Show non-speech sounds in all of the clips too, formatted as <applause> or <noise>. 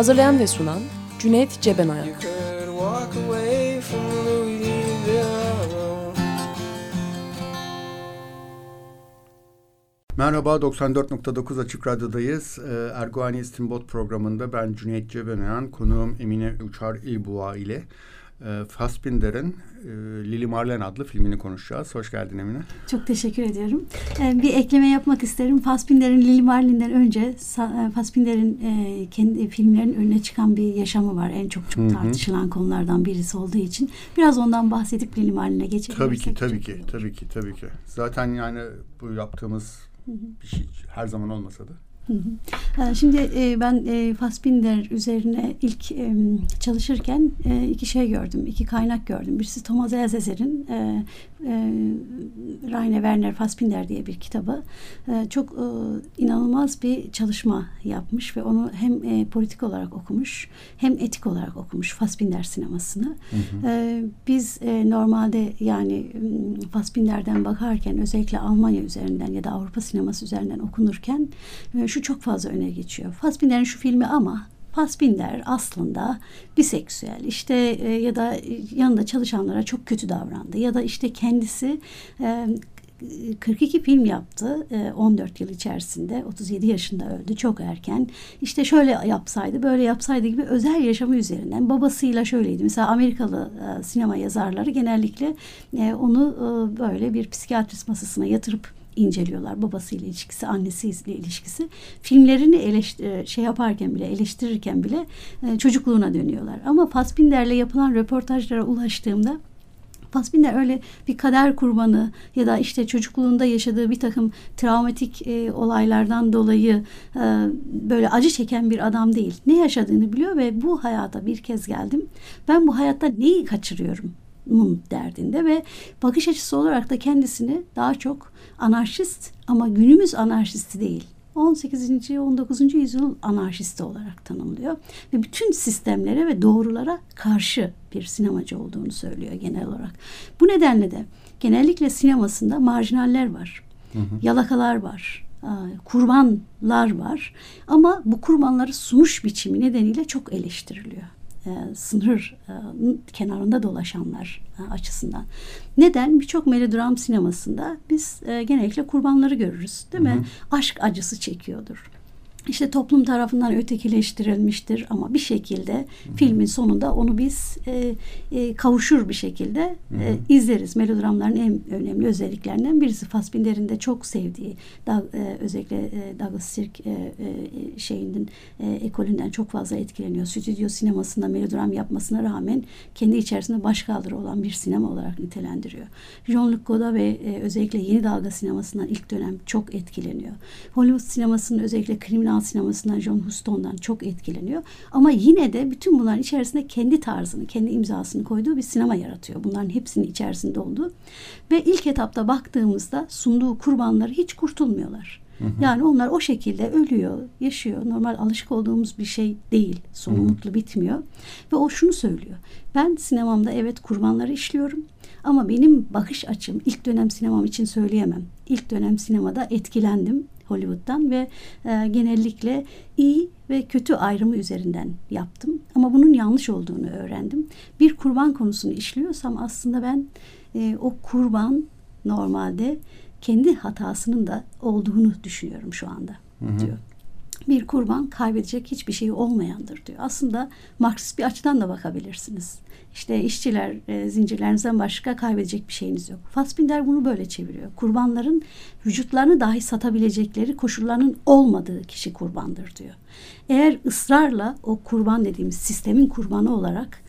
Hazırlayan ve sunan Cüneyt Cebenayak. Merhaba, 94.9 Açık Radyo'dayız. Ee, Erguani İstinbot programında ben Cüneyt Cebenayan, konuğum Emine Uçar İlbuğa ile e, Fassbinder'in e, Lili Marlen adlı filmini konuşacağız. Hoş geldin Emine. Çok teşekkür ediyorum. E, bir ekleme yapmak isterim. Fassbinder'in Lili Marlen'den önce e, Fassbinder'in e, kendi filmlerinin önüne çıkan bir yaşamı var. En çok çok tartışılan Hı-hı. konulardan birisi olduğu için. Biraz ondan bahsedip Lili Marlen'e geçelim. Tabii ki, tabii ki, tabii ki, tabii ki. Zaten yani bu yaptığımız Hı-hı. bir şey her zaman olmasa da Şimdi e, ben e, Fassbinder üzerine ilk çalışırken e, iki şey gördüm, iki kaynak gördüm. Birisi Thomas Elzezer'in Rainer Werner Fassbinder diye bir kitabı. Çok inanılmaz bir çalışma yapmış ve onu hem politik olarak okumuş hem etik olarak okumuş Fassbinder sinemasını. Hı hı. Biz normalde yani Fassbinder'den bakarken özellikle Almanya üzerinden ya da Avrupa sineması üzerinden okunurken şu şu çok fazla öne geçiyor. Fassbinder'in şu filmi ama Fassbinder aslında biseksüel. İşte e, ya da yanında çalışanlara çok kötü davrandı. Ya da işte kendisi e, 42 film yaptı 14 e, yıl içerisinde. 37 yaşında öldü çok erken. İşte şöyle yapsaydı böyle yapsaydı gibi özel yaşamı üzerinden babasıyla şöyleydi. Mesela Amerikalı e, sinema yazarları genellikle e, onu böyle bir psikiyatrist masasına yatırıp inceliyorlar. Babasıyla ilişkisi, annesiyle ilişkisi. Filmlerini eleştir e, şey yaparken bile, eleştirirken bile e, çocukluğuna dönüyorlar. Ama Fassbinder'le yapılan röportajlara ulaştığımda Fassbinder öyle bir kader kurbanı ya da işte çocukluğunda yaşadığı bir takım travmatik e, olaylardan dolayı e, böyle acı çeken bir adam değil. Ne yaşadığını biliyor ve bu hayata bir kez geldim. Ben bu hayatta neyi kaçırıyorum? Derdinde ve bakış açısı olarak da kendisini daha çok anarşist ama günümüz anarşisti değil. 18. 19. yüzyıl anarşisti olarak tanımlıyor ve bütün sistemlere ve doğrulara karşı bir sinemacı olduğunu söylüyor genel olarak. Bu nedenle de genellikle sinemasında marjinaller var. Hı hı. Yalakalar var. Kurbanlar var. Ama bu kurbanları sunuş biçimi nedeniyle çok eleştiriliyor e, sınır e, kenarında dolaşanlar e, açısından. Neden? Birçok melodram sinemasında biz e, genellikle kurbanları görürüz değil mi? Hı hı. Aşk acısı çekiyordur işte toplum tarafından ötekileştirilmiştir ama bir şekilde Hı-hı. filmin sonunda onu biz e, e, kavuşur bir şekilde e, izleriz. Melodramların en önemli özelliklerinden birisi Fassbinder'in de çok sevdiği da, e, özellikle e, Douglas Sirk e, e, şeyinin e, ekolünden çok fazla etkileniyor. Stüdyo sinemasında melodram yapmasına rağmen kendi içerisinde başkaldırı olan bir sinema olarak nitelendiriyor. Jean-Luc Godard ve e, özellikle yeni dalga sinemasından ilk dönem çok etkileniyor. Hollywood sinemasının özellikle kriminal Yunan sinemasından John Huston'dan çok etkileniyor. Ama yine de bütün bunların içerisinde kendi tarzını, kendi imzasını koyduğu bir sinema yaratıyor. Bunların hepsinin içerisinde olduğu. Ve ilk etapta baktığımızda sunduğu kurbanları hiç kurtulmuyorlar. Yani onlar o şekilde ölüyor, yaşıyor. Normal alışık olduğumuz bir şey değil. Sonu hı hı. mutlu bitmiyor. Ve o şunu söylüyor. Ben sinemamda evet kurbanları işliyorum. Ama benim bakış açım ilk dönem sinemam için söyleyemem. İlk dönem sinemada etkilendim. Hollywood'dan ve e, genellikle iyi ve kötü ayrımı üzerinden yaptım. Ama bunun yanlış olduğunu öğrendim. Bir kurban konusunu işliyorsam aslında ben e, o kurban normalde kendi hatasının da olduğunu düşünüyorum şu anda hı hı. diyor bir kurban kaybedecek hiçbir şey olmayandır diyor. Aslında Marksist bir açıdan da bakabilirsiniz. İşte işçiler e, zincirlerinizden başka kaybedecek bir şeyiniz yok. Fassbinder bunu böyle çeviriyor. Kurbanların vücutlarını dahi satabilecekleri koşullarının olmadığı kişi kurbandır diyor. Eğer ısrarla o kurban dediğimiz sistemin kurbanı olarak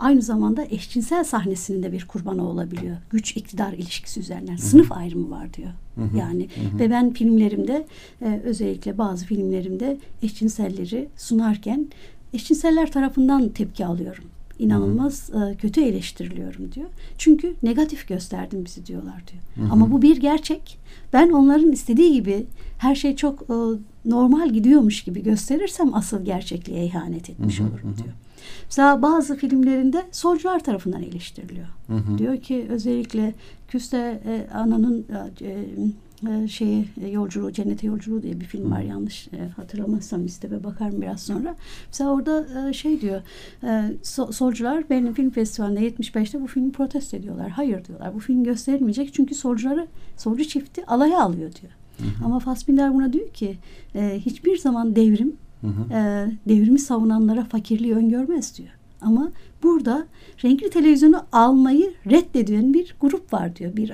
aynı zamanda eşcinsel sahnesinin de bir kurbanı olabiliyor. Güç iktidar ilişkisi üzerinden. Hı-hı. Sınıf ayrımı var diyor. Hı-hı. Yani Hı-hı. ve ben filmlerimde e, özellikle bazı filmlerimde eşcinselleri sunarken eşcinseller tarafından tepki alıyorum inanılmaz e, kötü eleştiriliyorum diyor. Çünkü negatif gösterdim bizi diyorlar diyor. Hı hı. Ama bu bir gerçek. Ben onların istediği gibi her şey çok e, normal gidiyormuş gibi gösterirsem asıl gerçekliğe ihanet etmiş hı hı, olurum diyor. Mesela bazı filmlerinde solcular tarafından eleştiriliyor. Hı hı. Diyor ki özellikle Küste e, Ana'nın e, şeyi e, yolculuğu cennete yolculuğu diye bir film var yanlış e, hatırlamazsam listeme bakarım biraz sonra. Mesela orada e, şey diyor so, solcular Berlin Film Festivali'nde 75'te bu filmi protesto ediyorlar. Hayır diyorlar bu film gösterilmeyecek çünkü solcuları solcu çifti alaya alıyor diyor. Hı hı. Ama Fassbinder buna diyor ki hiçbir zaman devrim hı hı. Devrimi savunanlara fakirliği öngörmez diyor. Ama burada renkli televizyonu almayı reddedilen bir grup var diyor. Bir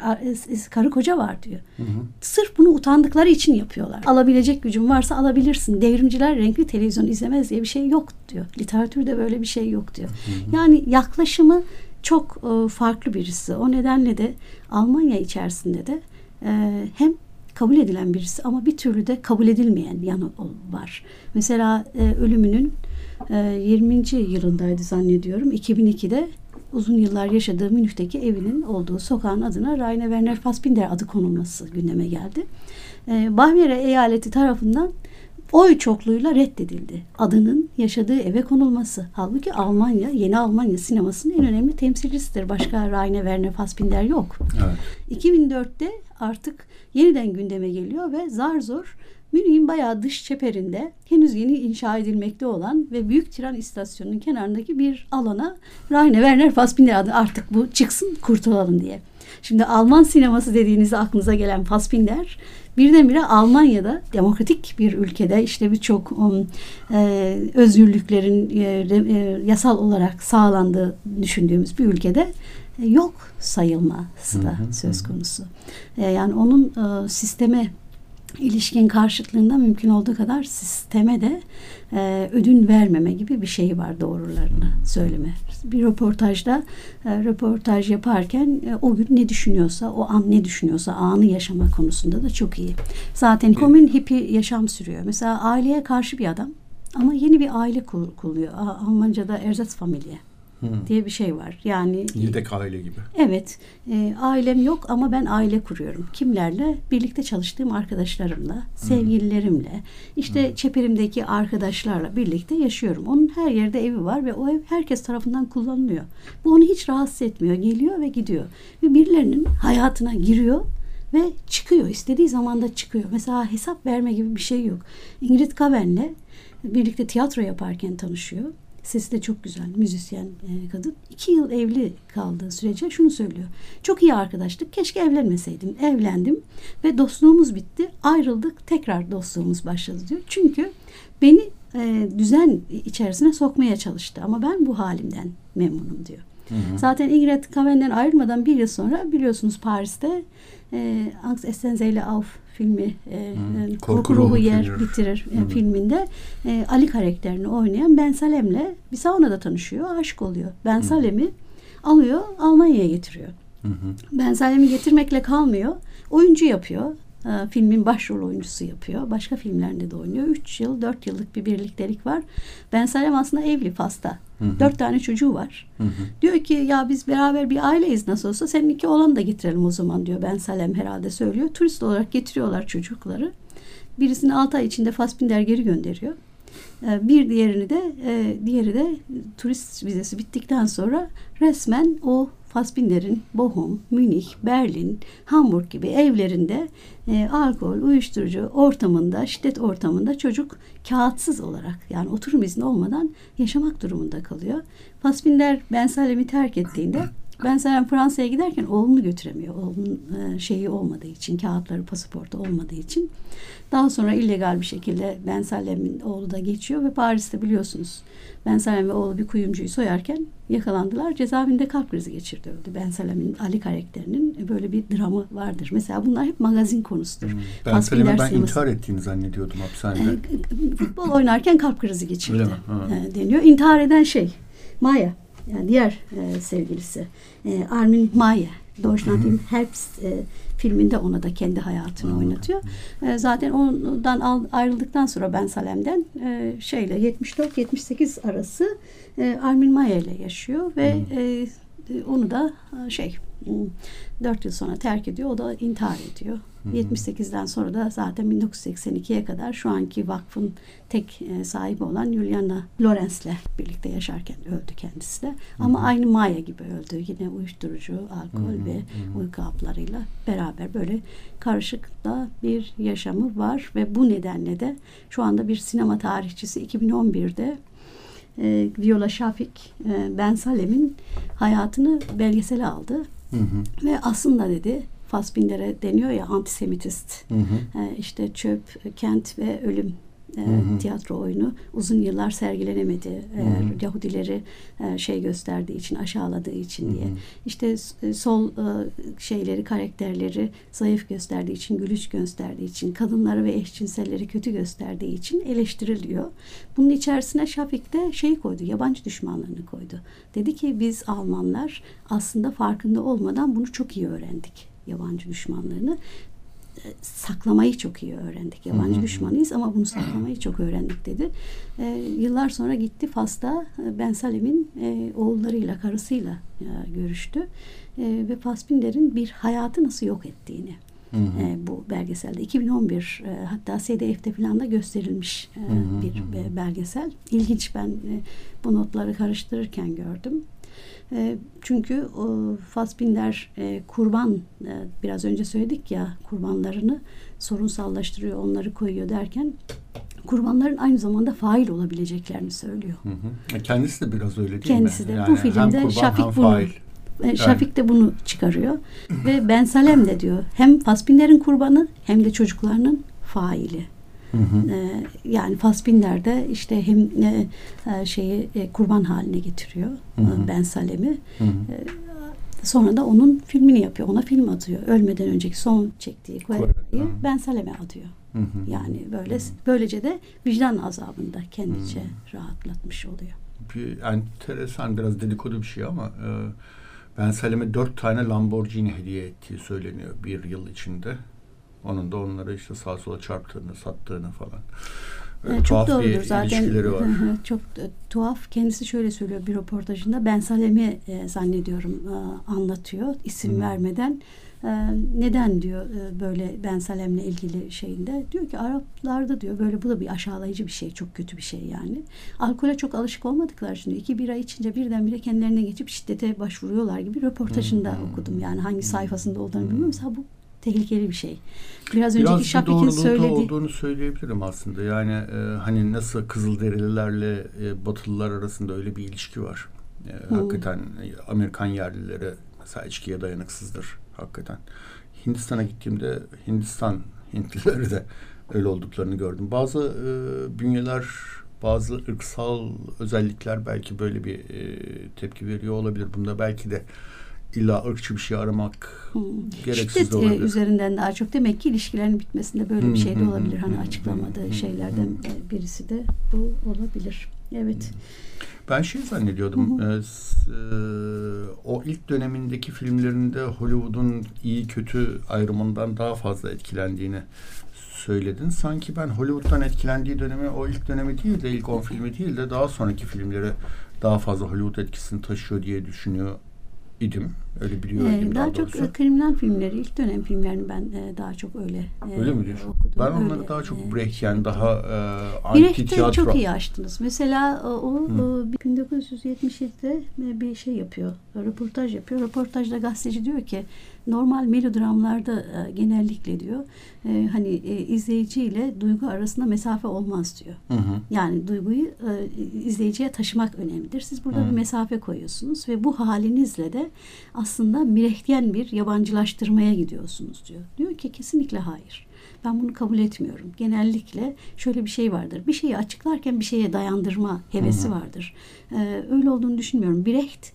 karı koca var diyor. Hı hı. Sırf bunu utandıkları için yapıyorlar. Alabilecek gücün varsa alabilirsin. Devrimciler renkli televizyon izlemez diye bir şey yok diyor. Literatürde böyle bir şey yok diyor. Hı hı. Yani yaklaşımı çok e, farklı birisi. O nedenle de Almanya içerisinde de e, hem kabul edilen birisi ama bir türlü de kabul edilmeyen yanı var. Mesela e, ölümünün 20. Ee, yılındaydı zannediyorum. 2002'de uzun yıllar yaşadığı Münih'teki evinin olduğu sokağın adına Rainer Werner Fassbinder adı konulması gündeme geldi. Ee, Bavyera eyaleti tarafından oy çokluğuyla reddedildi. Adının yaşadığı eve konulması. Halbuki Almanya, yeni Almanya sinemasının en önemli temsilcisidir. Başka Rainer Werner Fassbinder yok. Evet. 2004'te artık yeniden gündeme geliyor ve zar zor Münih'in bayağı dış çeperinde henüz yeni inşa edilmekte olan ve büyük tren istasyonunun kenarındaki bir alana Rainer Werner Fassbinder adı artık bu çıksın kurtulalım diye. Şimdi Alman sineması dediğinizde aklınıza gelen Fassbinder birdenbire Almanya'da demokratik bir ülkede işte birçok um, e, özgürlüklerin e, e, yasal olarak sağlandığı düşündüğümüz bir ülkede e, yok sayılması da söz konusu. E, yani onun e, sisteme ilişkin karşıtlığında mümkün olduğu kadar sisteme de e, ödün vermeme gibi bir şey var doğrularını söyleme. Bir röportajda e, röportaj yaparken e, o gün ne düşünüyorsa, o an ne düşünüyorsa anı yaşama konusunda da çok iyi. Zaten komün hippi yaşam sürüyor. Mesela aileye karşı bir adam ama yeni bir aile kuruyor. Almanca'da Ersatzfamilie diye bir şey var. Yani yedek aile gibi. Evet. E, ailem yok ama ben aile kuruyorum. Kimlerle? Birlikte çalıştığım arkadaşlarımla, sevgililerimle, işte Hı. çeperimdeki arkadaşlarla birlikte yaşıyorum. Onun her yerde evi var ve o ev herkes tarafından kullanılıyor. Bu onu hiç rahatsız etmiyor. Geliyor ve gidiyor. Ve birilerinin hayatına giriyor ve çıkıyor. İstediği zaman da çıkıyor. Mesela hesap verme gibi bir şey yok. Ingrid Kaven'le birlikte tiyatro yaparken tanışıyor. Sesi de çok güzel. Müzisyen e, kadın. İki yıl evli kaldığı sürece şunu söylüyor. Çok iyi arkadaşlık. Keşke evlenmeseydim. Evlendim ve dostluğumuz bitti. Ayrıldık. Tekrar dostluğumuz başladı diyor. Çünkü beni e, düzen içerisine sokmaya çalıştı. Ama ben bu halimden memnunum diyor. Hı hı. Zaten Ingrid Kaven'den ayrılmadan bir yıl sonra biliyorsunuz Paris'te e, Angst Essenzeyle Auf filmi e, hmm. Korku, korku ruhu yer filmi. bitirir hmm. filminde e, Ali karakterini oynayan Ben Salem'le bir saunada tanışıyor, aşık oluyor. Ben hmm. Salem'i alıyor, Almanya'ya getiriyor. Hmm. Ben Salem'i getirmekle kalmıyor, oyuncu yapıyor. E, filmin başrol oyuncusu yapıyor. Başka filmlerde de oynuyor. Üç yıl, dört yıllık bir birliktelik var. Ben Salem aslında evli Fas'ta. Hı hı. Dört tane çocuğu var. Hı hı. Diyor ki ya biz beraber bir aileyiz nasıl olsa senin iki oğlanı da getirelim o zaman diyor. Ben Salem herhalde söylüyor. Turist olarak getiriyorlar çocukları. Birisini altı ay içinde Fassbinder geri gönderiyor. E, bir diğerini de e, diğeri de turist vizesi bittikten sonra resmen o Fassbinder'in Bochum, Münih, Berlin, Hamburg gibi evlerinde e, alkol, uyuşturucu ortamında, şiddet ortamında çocuk kağıtsız olarak yani oturum izni olmadan yaşamak durumunda kalıyor. Fassbinder Ben Salem'i terk ettiğinde ben Salem Fransa'ya giderken oğlunu götüremiyor. Oğlunun e, şeyi olmadığı için, kağıtları, pasaportu olmadığı için. Daha sonra illegal bir şekilde Ben Salem'in oğlu da geçiyor ve Paris'te biliyorsunuz Ben Salem ve oğlu bir kuyumcuyu soyarken yakalandılar. Cezaevinde kalp krizi geçirdi öldü. Ben Salem'in Ali karakterinin böyle bir dramı vardır. Mesela bunlar hep magazin konusudur. Hmm. Ben Salem'e ben intihar ettiğini zannediyordum hapishanede. E, futbol oynarken kalp krizi geçirdi e, deniyor. İntihar eden şey Maya. Yani diğer e, sevgilisi e, Armin Maye Deutschland Herbst e, filminde ona da kendi hayatını Hı-hı. oynatıyor. E, zaten ondan al, ayrıldıktan sonra Ben Salem'den e, şeyle 74-78 arası e, Armin Maye ile yaşıyor ve e, onu da e, şey 4 yıl sonra terk ediyor. O da intihar ediyor. Hı hı. 78'den sonra da zaten 1982'ye kadar şu anki vakfın tek e, sahibi olan Juliana Lorenz'le birlikte yaşarken öldü kendisi de. Hı hı. Ama aynı Maya gibi öldü. Yine uyuşturucu, alkol hı hı. ve hı. uyku haplarıyla beraber böyle karışık da bir yaşamı var ve bu nedenle de şu anda bir sinema tarihçisi 2011'de e, Viola Şafik e, Ben Salem'in hayatını belgesele aldı. Hı hı. Ve aslında dedi Fassbinder'e deniyor ya antisemitist. Hı hı. E, işte çöp, kent ve ölüm e, hı hı. tiyatro oyunu uzun yıllar sergilenemedi. E, hı hı. Yahudileri e, şey gösterdiği için, aşağıladığı için hı hı. diye. İşte e, sol e, şeyleri, karakterleri zayıf gösterdiği için, gülüş gösterdiği için, kadınları ve eşcinselleri kötü gösterdiği için eleştiriliyor. Bunun içerisine Şafik de şey koydu, yabancı düşmanlığını koydu. Dedi ki biz Almanlar aslında farkında olmadan bunu çok iyi öğrendik yabancı düşmanlarını saklamayı çok iyi öğrendik. Yabancı hı hı. düşmanıyız ama bunu saklamayı çok öğrendik dedi. E, yıllar sonra gitti Fas'ta e, Ben Salim'in e, oğullarıyla, karısıyla e, görüştü. E, ve Fassbinder'in bir hayatı nasıl yok ettiğini Hı hı. E, bu belgeselde 2011 e, hatta SDF'de falan da gösterilmiş e, hı hı. bir e, belgesel. İlginç ben e, bu notları karıştırırken gördüm. E, çünkü Fassbinder e, kurban e, biraz önce söyledik ya kurbanlarını sorunsallaştırıyor onları koyuyor derken kurbanların aynı zamanda fail olabileceklerini söylüyor. Hı hı. Kendisi de biraz öyle değil Kendisi mi? de yani bu filmde kurban, Şafik bunu fail. Şafik de bunu çıkarıyor ve Ben Salem de diyor hem Fassbinder'in kurbanı hem de çocuklarının faili. Hı hı. E, yani Fassbinder de işte hem e, e, şeyi e, kurban haline getiriyor hı hı. Ben Salem'i. Hı hı. E, sonra da onun filmini yapıyor. Ona film atıyor. Ölmeden önceki son çektiği Kore'yi Ben Salem'e atıyor. Hı hı. Yani böyle hı hı. böylece de vicdan azabında kendince hı. rahatlatmış oluyor. Bir enteresan biraz dedikodu bir şey ama e, Ben Salem'e dört tane Lamborghini hediye ettiği söyleniyor bir yıl içinde. Onun da onları işte sağa sola çarptığını, sattığını falan. Öyle çok tuhaf doğrudur bir zaten. var. <laughs> çok e, tuhaf. Kendisi şöyle söylüyor bir röportajında. Ben Salem'i e, zannediyorum e, anlatıyor isim hmm. vermeden. E, neden diyor e, böyle Ben Salem'le ilgili şeyinde. Diyor ki Araplarda diyor böyle bu da bir aşağılayıcı bir şey. Çok kötü bir şey yani. Alkole çok alışık olmadıkları için iki bira içince birdenbire kendilerine geçip şiddete başvuruyorlar gibi röportajında hmm. okudum. Yani hangi sayfasında olduğunu hmm. bilmiyorum. Mesela bu tehlikeli bir şey. Biraz, Biraz önceki Şafik'in söylediği... olduğunu söyleyebilirim aslında. Yani e, hani nasıl Kızılderililerle e, Batılılar arasında öyle bir ilişki var. E, hmm. Hakikaten Amerikan yerlileri mesela içkiye dayanıksızdır hakikaten. Hindistan'a gittiğimde Hindistan Hintlileri de öyle olduklarını gördüm. Bazı e, bünyeler bazı ırksal özellikler belki böyle bir e, tepki veriyor olabilir. Bunda belki de illa ırkçı bir şey aramak hmm. gereksiz Şiddet de olabilir. üzerinden daha çok demek ki ilişkilerin bitmesinde böyle hmm. bir şey de olabilir. Hani açıklamadığı hmm. şeylerden hmm. birisi de bu olabilir. Evet. Ben şey zannediyordum. Hı hı. E, o ilk dönemindeki filmlerinde Hollywood'un iyi kötü ayrımından daha fazla etkilendiğini söyledin. Sanki ben Hollywood'dan etkilendiği dönemi o ilk dönemi değil de ilk on filmi değil de daha sonraki filmleri daha fazla Hollywood etkisini taşıyor diye düşünüyor idim. Öyle biliyor ee, Daha, daha çok e, kriminal filmleri, ilk dönem filmlerini ben e, daha çok öyle e, Öyle mi diyorsun? Okudum. Ben onları öyle, daha çok e, Brecht yani daha e, anti Brecht'i tiyatro. çok iyi açtınız. Mesela o, o 1977'de bir şey yapıyor, röportaj yapıyor. Röportajda gazeteci diyor ki normal melodramlarda e, genellikle diyor e, hani e, izleyiciyle duygu arasında mesafe olmaz diyor. Hı hı. Yani duyguyu e, izleyiciye taşımak önemlidir. Siz burada hı. bir mesafe koyuyorsunuz ve bu halinizle de aslında mirehtiyen bir yabancılaştırmaya gidiyorsunuz diyor. Diyor ki kesinlikle hayır. Ben bunu kabul etmiyorum. Genellikle şöyle bir şey vardır. Bir şeyi açıklarken bir şeye dayandırma hevesi hı hı. vardır. Ee, öyle olduğunu düşünmüyorum. Brecht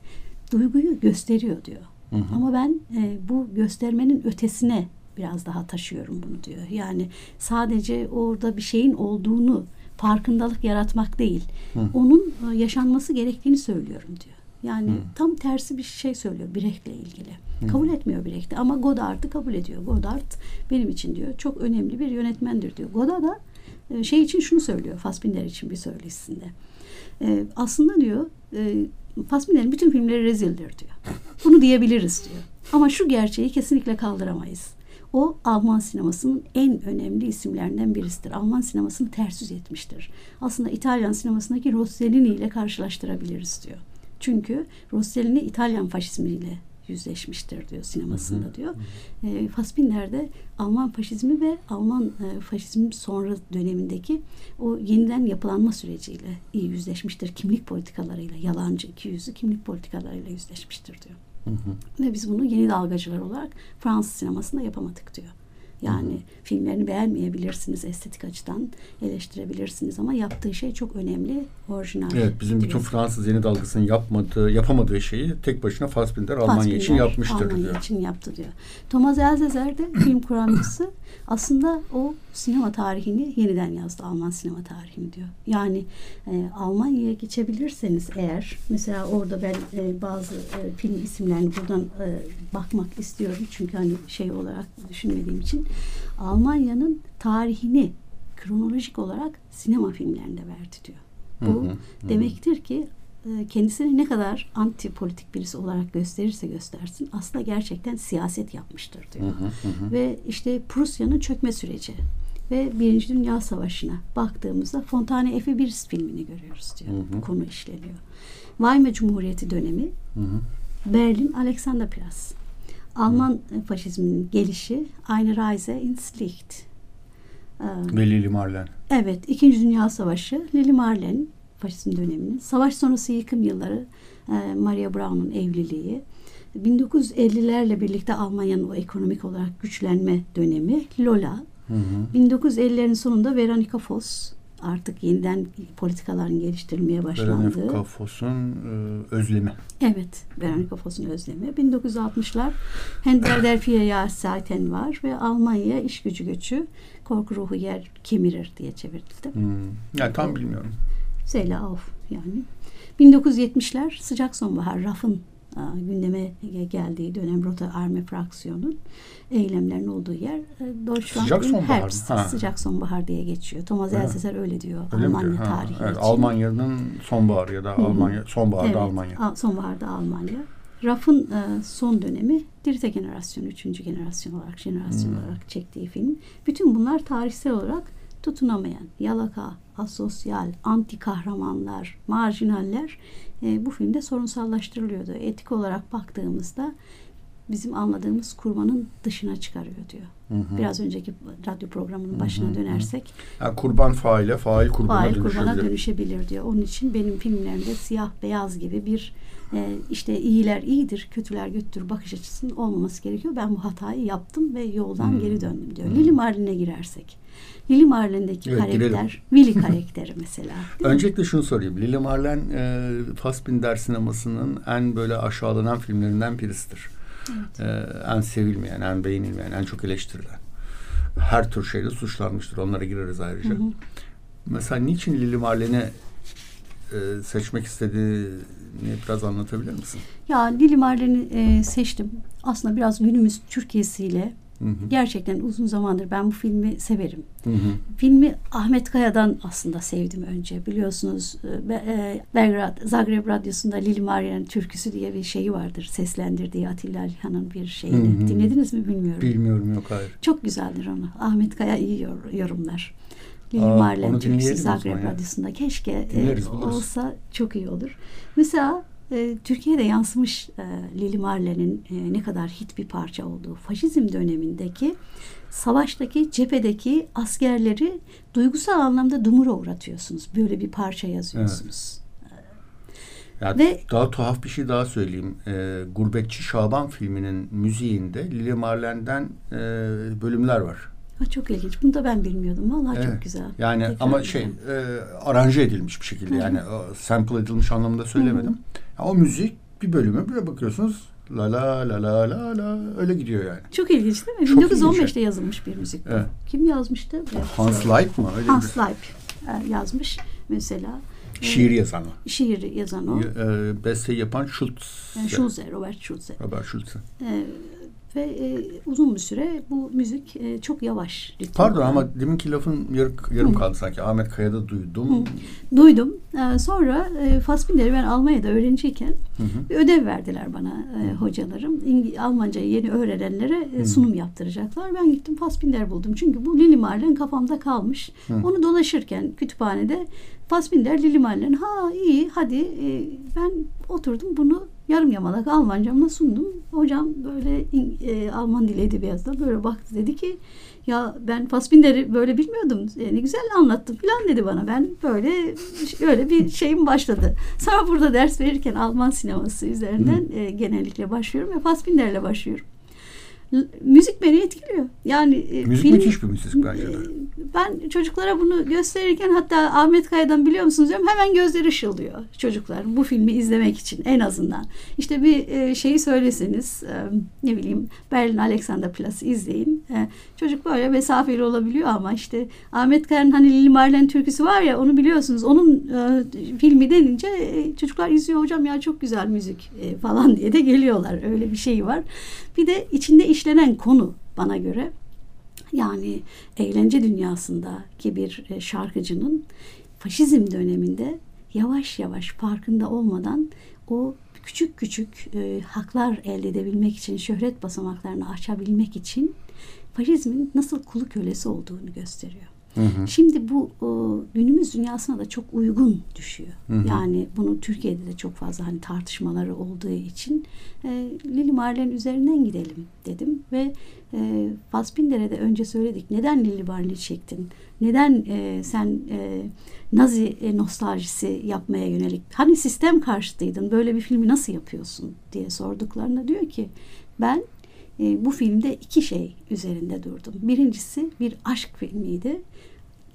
duyguyu gösteriyor diyor. Hı hı. Ama ben e, bu göstermenin ötesine biraz daha taşıyorum bunu diyor. Yani sadece orada bir şeyin olduğunu farkındalık yaratmak değil. Hı. Onun e, yaşanması gerektiğini söylüyorum diyor. Yani hmm. tam tersi bir şey söylüyor Brecht'le ilgili. Hmm. Kabul etmiyor Brecht'i ama Godard'ı kabul ediyor. Godard benim için diyor çok önemli bir yönetmendir diyor. Godard da e, şey için şunu söylüyor Fassbinder için bir söyleşisinde. E, aslında diyor e, Fassbinder'in bütün filmleri rezildir diyor. <laughs> Bunu diyebiliriz diyor. Ama şu gerçeği kesinlikle kaldıramayız. O Alman sinemasının en önemli isimlerinden birisidir. Alman sinemasını ters yüz etmiştir. Aslında İtalyan sinemasındaki Rossellini ile karşılaştırabiliriz diyor. Çünkü Rossellini İtalyan faşizmiyle yüzleşmiştir diyor sinemasında hı hı. diyor. E, Fassbinder de Alman faşizmi ve Alman e, faşizm sonra dönemindeki o yeniden yapılanma süreciyle iyi yüzleşmiştir. Kimlik politikalarıyla, yalancı iki yüzlü kimlik politikalarıyla yüzleşmiştir diyor. Hı hı. Ve biz bunu yeni dalgacılar olarak Fransız sinemasında yapamadık diyor. Yani filmlerini beğenmeyebilirsiniz estetik açıdan eleştirebilirsiniz ama yaptığı şey çok önemli, orijinal. Evet, bizim bütün Fransız yeni dalgasının yapmadığı, yapamadığı şeyi tek başına Fassbinder, Fassbinder Almanya için yapmıştır Almanya diyor. için yaptı diyor. Thomas Elzezer de film kuramcısı aslında o sinema tarihini yeniden yazdı. Alman sinema tarihini diyor. Yani e, Almanya'ya geçebilirseniz eğer mesela orada ben e, bazı e, film isimlerini buradan e, bakmak istiyorum. Çünkü hani şey olarak düşünmediğim için Almanya'nın tarihini kronolojik olarak sinema filmlerinde verdi diyor. Bu hı hı, hı. demektir ki e, kendisini ne kadar anti politik birisi olarak gösterirse göstersin aslında gerçekten siyaset yapmıştır diyor. Hı hı hı. Ve işte Prusya'nın çökme süreci ve Birinci Dünya Savaşı'na baktığımızda Fontane Efebirist filmini görüyoruz diyor. Hı hı. Konu işleniyor. Weimar Cumhuriyeti dönemi hı hı. Berlin Alexanderplatz. Alman hı. faşizminin gelişi Eine Reise ins Licht. Ve Lili Marlen. Evet. İkinci Dünya Savaşı. Lili Marlen faşizm döneminin. Savaş sonrası yıkım yılları e, Maria Braun'un evliliği. 1950'lerle birlikte Almanya'nın o ekonomik olarak güçlenme dönemi Lola. Hı hı. 1950'lerin sonunda Veronica Foss artık yeniden politikaların geliştirilmeye başlandığı. Veronica Foss'un e, özlemi. Evet, Veronica Foss'un özlemi. 1960'lar Hender der Vier zaten var ve Almanya iş gücü göçü korku ruhu yer kemirir diye çevrildi. Hmm. Yani tam bilmiyorum. Seyle Auf yani. 1970'ler sıcak sonbahar RAF'ın gündeme geldiği dönem Rota Arme fraksiyonun eylemlerin olduğu yer e, Deutschland sıcak sonbahar, Herbst, ha. sıcak sonbahar diye geçiyor. Thomas Elseser öyle diyor öyle Almanya diyor? tarihi evet, için. Almanya'nın sonbaharı ya da. Almanya sonbaharda evet, Almanya. Sonbaharda Almanya. RAF'ın e, son dönemi Dirite generasyonu, üçüncü jenerasyon olarak jenerasyon hmm. olarak çektiği film. Bütün bunlar tarihsel olarak tutunamayan, yalaka, asosyal, anti kahramanlar, marjinaller e, bu filmde sorunsallaştırılıyordu. Etik olarak baktığımızda bizim anladığımız kurbanın dışına çıkarıyor diyor. Hı hı. Biraz önceki radyo programının başına hı hı. dönersek. Yani kurban faile, fail kurbana fail dönüşebilir. kurbana dönüşebilir diyor. Onun için benim filmlerimde siyah beyaz gibi bir e, işte iyiler iyidir, kötüler kötüdür bakış açısının olmaması gerekiyor. Ben bu hatayı yaptım ve yoldan hmm. geri döndüm diyor. Hmm. Lili Marlin'e girersek. Lili Marlin'deki evet, karakter, girelim. Willy karakteri mesela. <laughs> Öncelikle şunu sorayım. Lili Marlin e, Fassbinder sinemasının en böyle aşağılanan filmlerinden birisidir. Evet. E, en sevilmeyen, en beğenilmeyen, en çok eleştirilen. Her tür şeyde suçlanmıştır. Onlara gireriz ayrıca. Hı hı. Mesela niçin Lili Marlin'i e, seçmek istediğini biraz anlatabilir misin? Ya Lili Marlin'i e, seçtim. Aslında biraz günümüz Türkiye'siyle Hı hı. Gerçekten uzun zamandır ben bu filmi severim. Hı hı. Filmi Ahmet Kaya'dan aslında sevdim önce. Biliyorsunuz e, e Belgrad, Zagreb Radyosu'nda Lili Maria'nın türküsü diye bir şeyi vardır. Seslendirdiği Atilla Alihan'ın bir şeyini. Hı hı. Dinlediniz mi bilmiyorum. Bilmiyorum yok hayır. Çok güzeldir onu. Ahmet Kaya iyi yorumlar. Lili Marlen türküsü Zagreb Radyosu'nda. Keşke e, olsa çok iyi olur. Mesela e, Türkiye'de yansımış e, Lili Marlen'in e, ne kadar hit bir parça olduğu faşizm dönemindeki savaştaki cephedeki askerleri duygusal anlamda dumura uğratıyorsunuz. Böyle bir parça yazıyorsunuz. Evet. Ya Ve daha tuhaf bir şey daha söyleyeyim. E, Gurbetçi Şaban filminin müziğinde Lili Marlen'den e, bölümler var. Ha, çok ilginç. Bunu da ben bilmiyordum. Vallahi evet. çok güzel. Yani Tekrar ama şey e, aranje edilmiş bir şekilde. Hı-hı. Yani o, sample edilmiş anlamında söylemedim. Ya, o müzik bir bölümü bir bakıyorsunuz la la la la la la öyle gidiyor yani. Çok ilginç değil mi? Çok 1915'te ilginç. yazılmış bir müzik. Evet. Kim yazmıştı? Hans Leip mı? Öyle Hans Leip e, yazmış mesela. Şiir yazan o. Şiir yazan o. E, besteyi yapan Schultz. Yani Schulze, Robert Schulze. Robert Schulze. E, ve e, uzun bir süre bu müzik e, çok yavaş. Pardon ama deminki lafın yarım, yarım kaldı sanki. Ahmet Kaya'da duydum. Hı. Duydum. E, sonra e, Fassbinder'i ben Almanya'da öğrenciyken hı hı. bir ödev verdiler bana e, hocalarım. İngi, Almancayı yeni öğrenenlere e, sunum hı. yaptıracaklar. Ben gittim Fassbinder buldum. Çünkü bu Lili Marlen kafamda kalmış. Hı. Onu dolaşırken kütüphanede Fassbinder Lili Marlen ha iyi hadi e, ben oturdum bunu yarım yamalak Almancamla sundum. Hocam böyle e, Alman dili edebiyatında böyle baktı dedi ki ya ben Fassbinder'i böyle bilmiyordum. E, ne güzel anlattım falan dedi bana. Ben böyle öyle bir şeyim başladı. Sonra burada ders verirken Alman sineması üzerinden e, genellikle başlıyorum ve Fassbinder'le başlıyorum müzik beni etkiliyor. Yani e, müzik film, müthiş bir müzik bence de. Ben çocuklara bunu gösterirken hatta Ahmet Kaya'dan biliyor musunuz diyorum hemen gözleri ışıldıyor çocuklar bu filmi izlemek için en azından. İşte bir e, şeyi söyleseniz e, ne bileyim Berlin Alexanderplatz izleyin. Çocuk böyle mesafeli olabiliyor ama işte Ahmet Kaya'nın hani Lili Marlen türküsü var ya onu biliyorsunuz. Onun filmi denince çocuklar izliyor hocam ya çok güzel müzik falan diye de geliyorlar. Öyle bir şey var. Bir de içinde işlenen konu bana göre yani eğlence dünyasındaki bir e, şarkıcının faşizm döneminde yavaş yavaş farkında olmadan o küçük küçük e, haklar elde edebilmek için, şöhret basamaklarını açabilmek için faşizmin nasıl kulu kölesi olduğunu gösteriyor. Hı hı. Şimdi bu o, günümüz dünyasına da çok uygun düşüyor. Hı hı. Yani bunu Türkiye'de de çok fazla hani tartışmaları olduğu için e, Lili Marlen üzerinden gidelim dedim ve e, Fassbinder'e de önce söyledik. Neden Lili Marlen'i çektin? Neden e, sen e, Nazi e, nostaljisi yapmaya yönelik? Hani sistem karşıtıydın böyle bir filmi nasıl yapıyorsun diye sorduklarında diyor ki ben e, bu filmde iki şey üzerinde durdum. Birincisi bir aşk filmiydi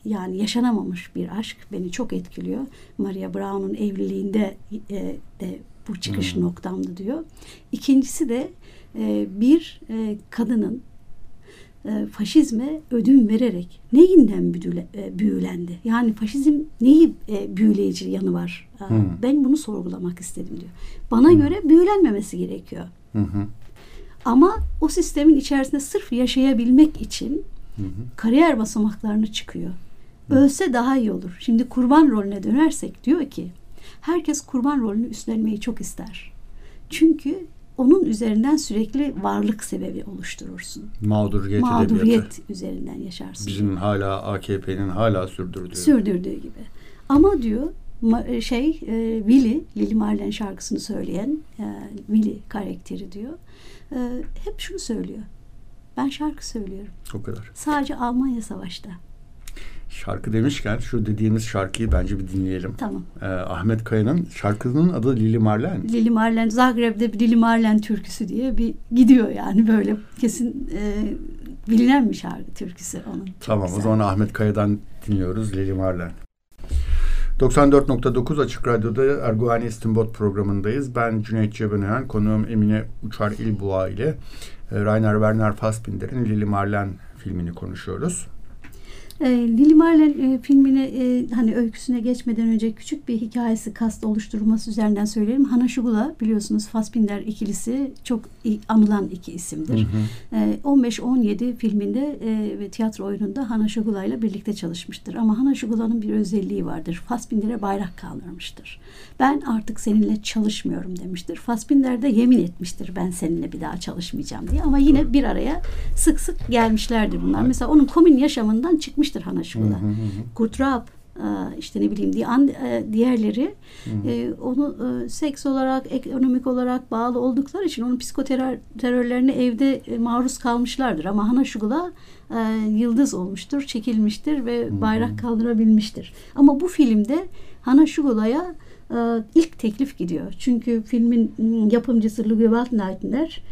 yani yaşanamamış bir aşk beni çok etkiliyor. Maria Brown'un evliliğinde e, de bu çıkış hmm. noktamdı diyor. İkincisi de e, bir e, kadının e, faşizme ödün vererek neyinden büdüle, e, büyülendi? Yani faşizm neyi e, büyüleyici yanı var? E, hmm. Ben bunu sorgulamak istedim diyor. Bana hmm. göre büyülenmemesi gerekiyor. Hmm. Ama o sistemin içerisinde sırf yaşayabilmek için hı kariyer basamaklarını çıkıyor. Ölse daha iyi olur. Şimdi kurban rolüne dönersek diyor ki herkes kurban rolünü üstlenmeyi çok ister. Çünkü onun üzerinden sürekli varlık sebebi oluşturursun. Mağduriyet, Mağduriyet üzerinden yaşarsın. Bizim hala AKP'nin hala sürdürdüğü. Sürdürdüğü gibi. Ama diyor şey e, Willy, Lili Marlen şarkısını söyleyen e, Willy karakteri diyor. E, hep şunu söylüyor. Ben şarkı söylüyorum. O kadar. Sadece Almanya Savaş'ta. Şarkı demişken şu dediğimiz şarkıyı bence bir dinleyelim. Tamam. Ee, Ahmet Kaya'nın şarkının adı Lili Marlen. Lili Marlen, Zagreb'de bir Lili Marlen türküsü diye bir gidiyor yani böyle kesin e, bilinen bir şarkı türküsü onun. Tamam güzel. o zaman Ahmet Kaya'dan dinliyoruz Lili Marlen. 94.9 Açık Radyo'da Erguvani İstinbot programındayız. Ben Cüneyt Cebenayan, konuğum Emine Uçar İlbuğa ile e, Rainer Werner Fassbinder'in Lili Marlen filmini konuşuyoruz. E, Lili Marlen e, filmine e, hani öyküsüne geçmeden önce küçük bir hikayesi kast oluşturulması üzerinden söyleyelim. Hana Şugula biliyorsunuz Fassbinder ikilisi çok anılan iki isimdir. E, 15-17 filminde e, ve tiyatro oyununda Hana Şugula ile birlikte çalışmıştır. Ama Hana Şugula'nın bir özelliği vardır. Fassbinder'e bayrak kaldırmıştır. Ben artık seninle çalışmıyorum demiştir. Fassbinder de yemin etmiştir ben seninle bir daha çalışmayacağım diye. Ama yine bir araya sık sık gelmişlerdir bunlar. Mesela onun komün yaşamından çıkmış yapmıştır Hanaşko'da. Kutrap e, işte ne bileyim e, diğerleri hı hı. E, onu seks olarak ekonomik olarak bağlı oldukları için onun psikoterör terörlerine evde maruz kalmışlardır ama Hana Şugula yıldız olmuştur, çekilmiştir ve bayrak kaldırabilmiştir. Ama bu filmde Hana Şugula'ya ilk teklif gidiyor. Çünkü filmin yapımcısı Lugi Waldneitner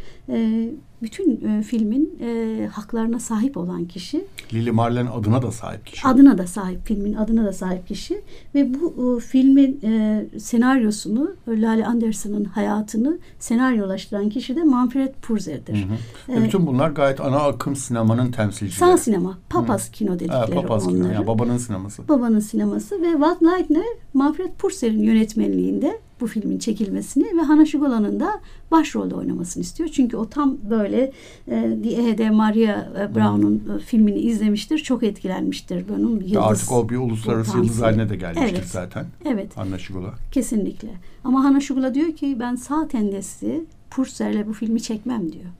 bütün e, filmin e, haklarına sahip olan kişi. Lili Marlen adına da sahip kişi. Adına da sahip, filmin adına da sahip kişi. Ve bu e, filmin e, senaryosunu, Lale Anderson'ın hayatını senaryolaştıran kişi de Manfred Purzer'dir. Hı hı. E, bütün bunlar gayet ana akım sinemanın temsilcileri. Sağ sinema, papas hı. kino dedikleri e, papas onları. Kino, yani babanın sineması. Babanın sineması ve Walt Leitner, Manfred Purzer'in yönetmenliğinde bu filmin çekilmesini ve Hana Şugola'nın da başrolde oynamasını istiyor. Çünkü o tam böyle e, Die Maria e, Brown'un hmm. filmini izlemiştir. Çok etkilenmiştir. Bunun yıldız, Artık o bir uluslararası yıldız haline de gelmiştir evet. zaten. Evet. Hana Şugola. Kesinlikle. Ama Hana Şugola diyor ki ben sağ tendesi Purser'le bu filmi çekmem diyor.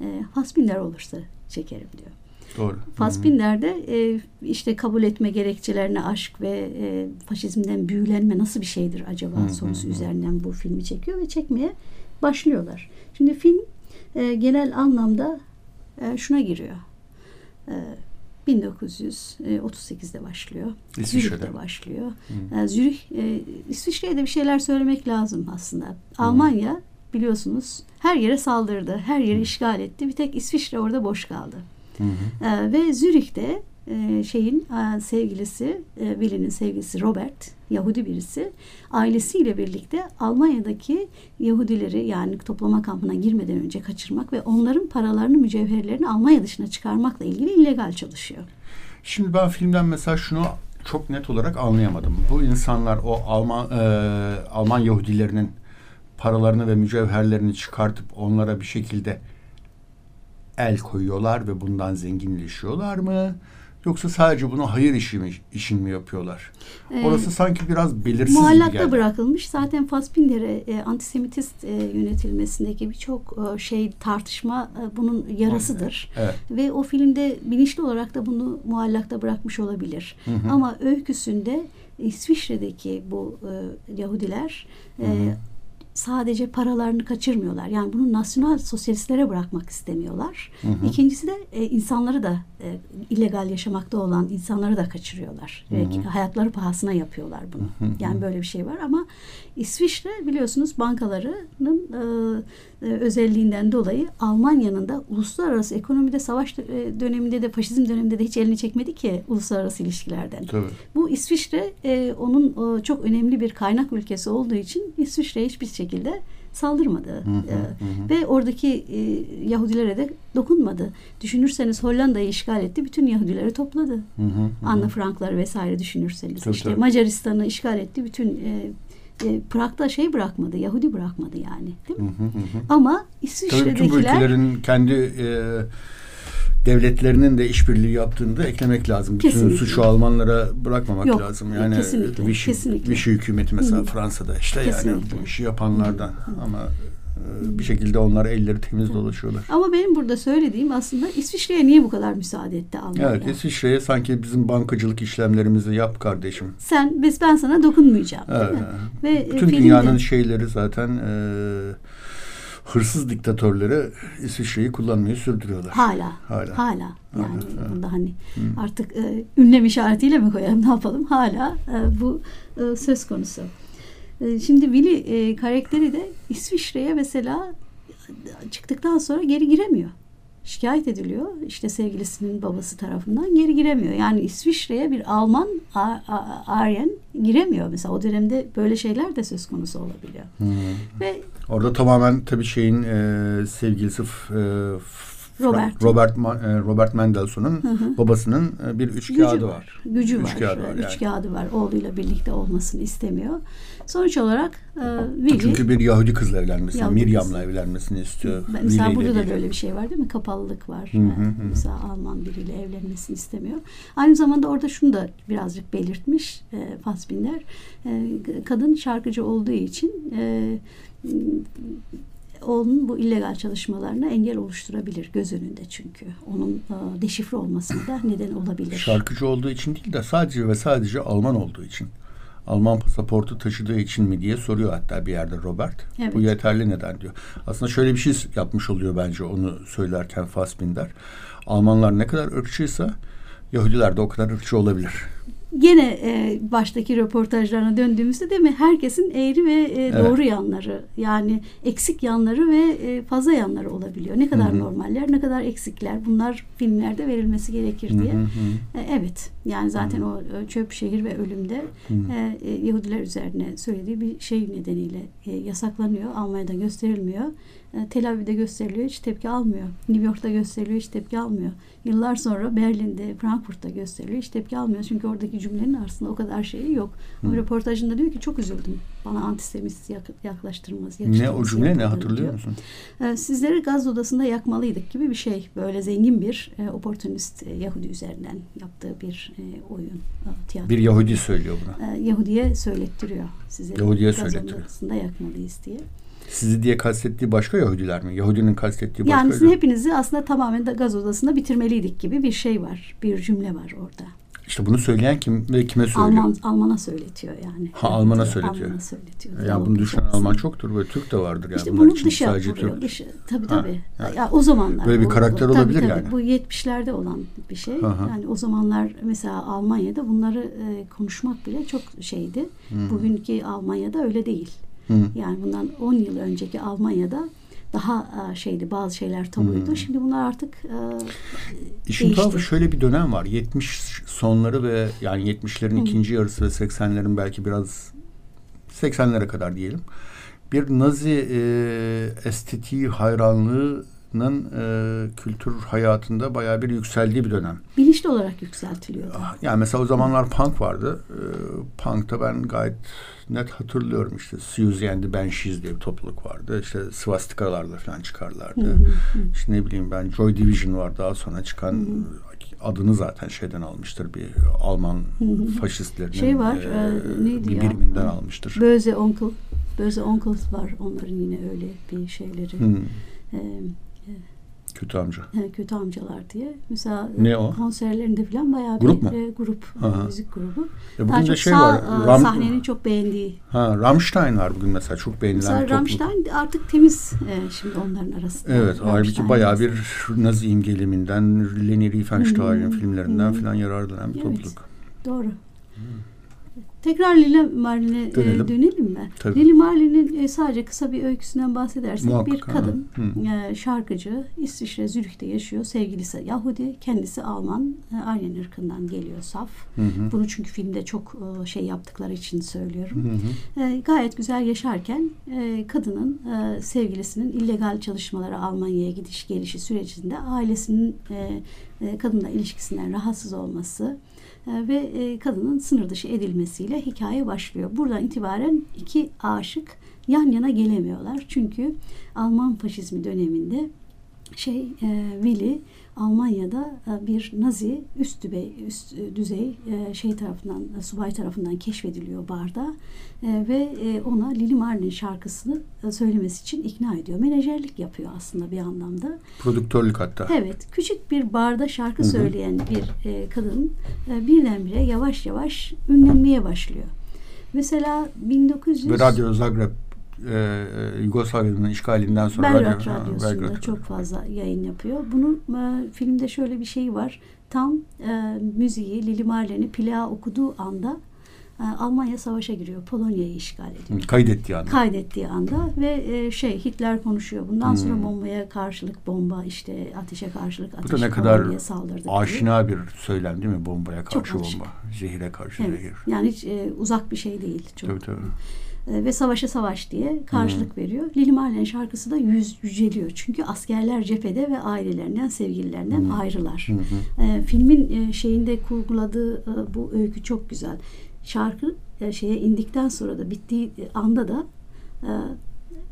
E, Fassbinder olursa çekerim diyor. Doğru. Fassbinder'de e, işte kabul etme gerekçelerine aşk ve e, faşizmden büyülenme nasıl bir şeydir acaba hı, sorusu üzerinden bu filmi çekiyor ve çekmeye başlıyorlar. Şimdi film e, genel anlamda e, şuna giriyor. E, 1938'de başlıyor. Zürih'te başlıyor. Hı. E, Zürih, e, İsviçre'ye de bir şeyler söylemek lazım aslında. Hı. Almanya biliyorsunuz her yere saldırdı. Her yeri Hı. işgal etti. Bir tek İsviçre orada boş kaldı. Hı hı. E, ve Zürih'te e, şeyin e, sevgilisi, e, Willy'nin sevgilisi Robert, Yahudi birisi, ailesiyle birlikte Almanya'daki Yahudileri yani toplama kampına girmeden önce kaçırmak ve onların paralarını, mücevherlerini Almanya dışına çıkarmakla ilgili illegal çalışıyor. Şimdi ben filmden mesela şunu çok net olarak anlayamadım. Bu insanlar o Alman e, Alman Yahudilerinin paralarını ve mücevherlerini çıkartıp onlara bir şekilde el koyuyorlar ve bundan zenginleşiyorlar mı? Yoksa sadece bunu hayır işi mi, işin mi yapıyorlar? Ee, Orası sanki biraz belirsiz Muallakta geldi. bırakılmış. Zaten Fassbinder'e e, antisemitist e, yönetilmesindeki birçok e, şey tartışma e, bunun yarasıdır. Evet. Ve o filmde bilinçli olarak da bunu muallakta bırakmış olabilir. Hı hı. Ama öyküsünde İsviçre'deki bu e, Yahudiler e, hı hı sadece paralarını kaçırmıyorlar. Yani bunu nasyonal sosyalistlere bırakmak istemiyorlar. Hı hı. İkincisi de e, insanları da e, illegal yaşamakta olan insanları da kaçırıyorlar. Hı hı. Ve hayatları pahasına yapıyorlar bunu. Hı hı. Yani böyle bir şey var ama İsviçre biliyorsunuz bankalarının e, e, özelliğinden dolayı Almanya'nın da uluslararası ekonomide savaş e, döneminde de faşizm döneminde de hiç elini çekmedi ki uluslararası ilişkilerden. Tabii. Bu İsviçre e, onun e, çok önemli bir kaynak ülkesi olduğu için İsviçre hiçbir şekilde saldırmadı. Hı hı, hı. Ve oradaki e, Yahudilere de dokunmadı. Düşünürseniz Hollanda'yı işgal etti. Bütün Yahudileri topladı. Hı hı, hı. Anna Frankları vesaire düşünürseniz. Tabii, işte tabii. Macaristan'ı işgal etti. Bütün e, e, Prag'da şey bırakmadı. Yahudi bırakmadı yani. Değil mi? Hı hı hı. Ama İsviçre'dekiler... Tabii bütün bu ülkelerin kendi e, devletlerinin de işbirliği yaptığını da eklemek lazım. Bütün kesinlikle. suçu Almanlara bırakmamak Yok, lazım. Yani kesinlikle, Vichy, kesinlikle. Vichy hükümeti mesela Hı. Fransa'da işte kesinlikle. yani bu işi yapanlardan Hı. ama bir şekilde onlar elleri temiz dolaşıyorlar. Ama benim burada söylediğim aslında İsviçre'ye niye bu kadar müsaade etti Almanya? Evet İsviçre'ye sanki bizim bankacılık işlemlerimizi yap kardeşim. Sen biz ben sana dokunmayacağım. Evet. Ve e, Bütün filmde, dünyanın şeyleri zaten e, hırsız diktatörleri İsviçre'yi kullanmayı sürdürüyorlar. Hala. Hala. Hala. Yani hala, bunda hani Hı. artık e, ünlem işaretiyle mi koyalım ne yapalım? Hala e, bu e, söz konusu. E, şimdi Willy e, karakteri de İsviçre'ye mesela çıktıktan sonra geri giremiyor şikayet ediliyor. İşte sevgilisinin babası tarafından geri giremiyor. Yani İsviçre'ye bir Alman Aryen giremiyor. Mesela o dönemde böyle şeyler de söz konusu olabiliyor. Hmm. Ve Orada tamamen tabii şeyin e, sevgilisi e, Robert Robert, e, Robert Mendelssohn'un babasının e, bir üç Gücü kağıdı var. var. Gücü üç var. Kağıdı var yani. Üç kağıdı var. Oğluyla birlikte olmasını istemiyor. Sonuç olarak e. Çünkü bir Yahudi kızla evlenmesini, Miriam'la evlenmesini istiyor. Mesela burada da böyle bir şey var değil mi? Kapalılık var. Hı hı hı. Mesela Alman biriyle evlenmesini istemiyor. Aynı zamanda orada şunu da birazcık belirtmiş e, Fassbinder. E, kadın şarkıcı olduğu için e, onun bu illegal çalışmalarına engel oluşturabilir göz önünde çünkü. Onun e, deşifre olmasına da neden olabilir. Şarkıcı olduğu için değil de sadece ve sadece Alman olduğu için. Alman pasaportu taşıdığı için mi diye soruyor hatta bir yerde Robert. Evet. Bu yeterli neden diyor. Aslında şöyle bir şey yapmış oluyor bence onu söylerken Fassbinder. Almanlar ne kadar ırkçıysa Yahudiler de o kadar ırkçı olabilir. Gene e, baştaki röportajlarına döndüğümüzde değil mi herkesin eğri ve e, evet. doğru yanları yani eksik yanları ve e, fazla yanları olabiliyor. Ne kadar Hı-hı. normaller, ne kadar eksikler bunlar filmlerde verilmesi gerekir diye. E, evet yani zaten Hı-hı. o çöp şehir ve ölümde e, e, Yahudiler üzerine söylediği bir şey nedeniyle e, yasaklanıyor. Almanya'da gösterilmiyor. E, Tel Aviv'de gösteriliyor hiç tepki almıyor. New York'ta gösteriliyor hiç tepki almıyor. Yıllar sonra Berlin'de, Frankfurt'ta gösteriliyor hiç tepki almıyor. Çünkü oradaki cümlenin arasında o kadar şeyi yok. Ama röportajında diyor ki çok üzüldüm. Bana antisemist yaklaştırmaz. Ne o cümle ne hatırlıyor diyor. musun? E, sizleri gaz odasında yakmalıydık gibi bir şey. Böyle zengin bir e, oportunist e, Yahudi üzerinden yaptığı bir e, oyun. E, tiyatro. Bir Yahudi söylüyor bunu. Yahudi'ye söylettiriyor. Sizleri Yahudi'ye gaz söylettiriyor. odasında yakmalıyız diye. Sizi diye kastettiği başka Yahudiler mi? Yahudinin kastettiği başka Yani sizin hepinizi aslında tamamen de gaz odasında bitirmeliydik gibi bir şey var. Bir cümle var orada. İşte bunu söyleyen kim ve kime söylüyor? Alman, Alman'a söyletiyor yani. Ha Alman'a söyletiyor. Alman'a söyletiyor. Ya bunu düşünen Alman çoktur ve Türk de vardır yani. İşte bunu dışa sadece vuruyor. Türk. Dışı, tabii tabii. Ha, yani. Ya, o zamanlar. Böyle bir karakter o, olabilir tabii, yani. Tabii, bu 70'lerde olan bir şey. Aha. Yani o zamanlar mesela Almanya'da bunları e, konuşmak bile çok şeydi. Hmm. Bugünkü Almanya'da öyle değil. Hı. Yani bundan 10 yıl önceki Almanya'da daha e, şeydi bazı şeyler tabuydu. Hı. Şimdi bunlar artık e, İşin değişti. tuhafı şöyle bir dönem var. 70 sonları ve yani 70'lerin ikinci yarısı ve 80'lerin belki biraz 80'lere kadar diyelim. Bir Nazi e, estetiği hayranlığı e, kültür hayatında bayağı bir yükseldiği bir dönem. Bilinçli olarak yükseltiliyordu. Ah, yani mesela o zamanlar punk vardı. E, punk'ta ben gayet net hatırlıyorum işte Suzy and the Banshees diye bir topluluk vardı. İşte swastikalarla falan çıkarlardı. Hı hı. İşte ne bileyim ben Joy Division var daha sonra çıkan hı adını zaten şeyden almıştır bir Alman hı hı. faşistlerinin şey var, e, neydi bir biriminden ya? almıştır. Böze Onkel Böze Onkels var onların yine öyle bir şeyleri. Hı. E, Kötü amca. Yani kötü amcalar diye. Mesela ne o? konserlerinde falan bayağı grup bir mu? E, grup, Aha. müzik grubu. E bugün de şey sağ, var. E, Ram, sahnenin çok beğendiği. Ha, Rammstein var bugün mesela çok beğenilen mesela topluluk. Rammstein artık temiz e, şimdi onların arasında. Evet, halbuki bayağı bir Nazi imgeliminden, Leni Riefenstahl'in hmm. filmlerinden hmm. falan yararlanan bir evet. topluluk. Doğru. Hmm. Tekrar Lili Marlin'e e, dönelim. E, dönelim mi? Tabii. Lili Marlin'in e, sadece kısa bir öyküsünden bahsedersek Muhakkak, bir kadın e, şarkıcı İsviçre Zürih'te yaşıyor. Sevgilisi Yahudi, kendisi Alman. E, Aryan ırkından geliyor saf. Hı hı. Bunu çünkü filmde çok e, şey yaptıkları için söylüyorum. Hı hı. E, gayet güzel yaşarken e, kadının e, sevgilisinin illegal çalışmalara Almanya'ya gidiş gelişi sürecinde ailesinin e, e, kadınla ilişkisinden rahatsız olması ve e, kadının sınır dışı edilmesiyle hikaye başlıyor. Buradan itibaren iki aşık yan yana gelemiyorlar. Çünkü Alman faşizmi döneminde şey e, Willy Almanya'da e, bir Nazi üst düzey, üst düzey e, şey tarafından subay tarafından keşfediliyor barda e, ve ona Lili Marlin şarkısını söylemesi için ikna ediyor. Menajerlik yapıyor aslında bir anlamda. Prodüktörlük hatta. Evet. Küçük bir barda şarkı söyleyen bir kadın birdenbire yavaş yavaş ünlenmeye başlıyor. Mesela 1900 ve Radyo Zagreb e, Yugoslavya'nın işgalinden sonra Belgrad Radyo, Radyosu'nda Belgrad. çok fazla yayın yapıyor. Bunun e, filmde şöyle bir şey var. Tam e, müziği Lili Marlen'i plağa okuduğu anda e, Almanya savaşa giriyor. Polonya'yı işgal ediyor. Kaydettiği anda. Kaydettiği anda ve e, şey Hitler konuşuyor. Bundan hmm. sonra bombaya karşılık bomba işte ateşe karşılık ateş Bu da ne kadar aşina diye. bir söylem değil mi? Bombaya karşı bomba. Zehire karşı evet. zehir. Yani hiç e, uzak bir şey değil. Çok. Tabii tabii e, ve savaşa savaş diye karşılık hmm. veriyor. Lili Marlen şarkısı da yüz, yüceliyor. Çünkü askerler cephede ve ailelerinden, sevgililerinden hmm. ayrılar. Hmm. E, filmin e, şeyinde kurguladığı e, bu öykü çok güzel. Şarkı e, şeye indikten sonra da bittiği anda da e,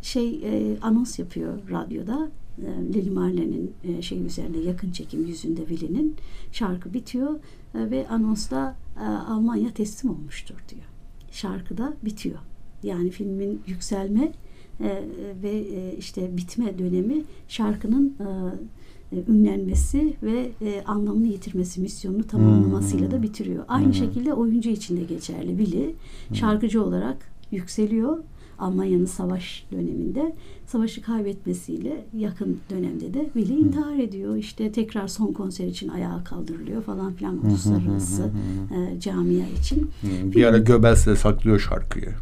şey e, anons yapıyor radyoda. E, Lili Marlen'in e, şey üzerinde yakın çekim yüzünde Willy'nin şarkı bitiyor e, ve anonsta e, Almanya teslim olmuştur diyor. Şarkıda bitiyor. Yani filmin yükselme e, ve e, işte bitme dönemi şarkının e, e, ünlenmesi ve e, anlamını yitirmesi, misyonunu tamamlamasıyla da hmm. bitiriyor. Aynı hmm. şekilde oyuncu için de geçerli. Willy hmm. şarkıcı olarak yükseliyor Almanya'nın savaş döneminde savaşı kaybetmesiyle yakın dönemde de Willy intihar ediyor. İşte tekrar son konser için ayağa kaldırılıyor falan filan uluslararası e, camia için. Bir ara Göbels de saklıyor şarkıyı.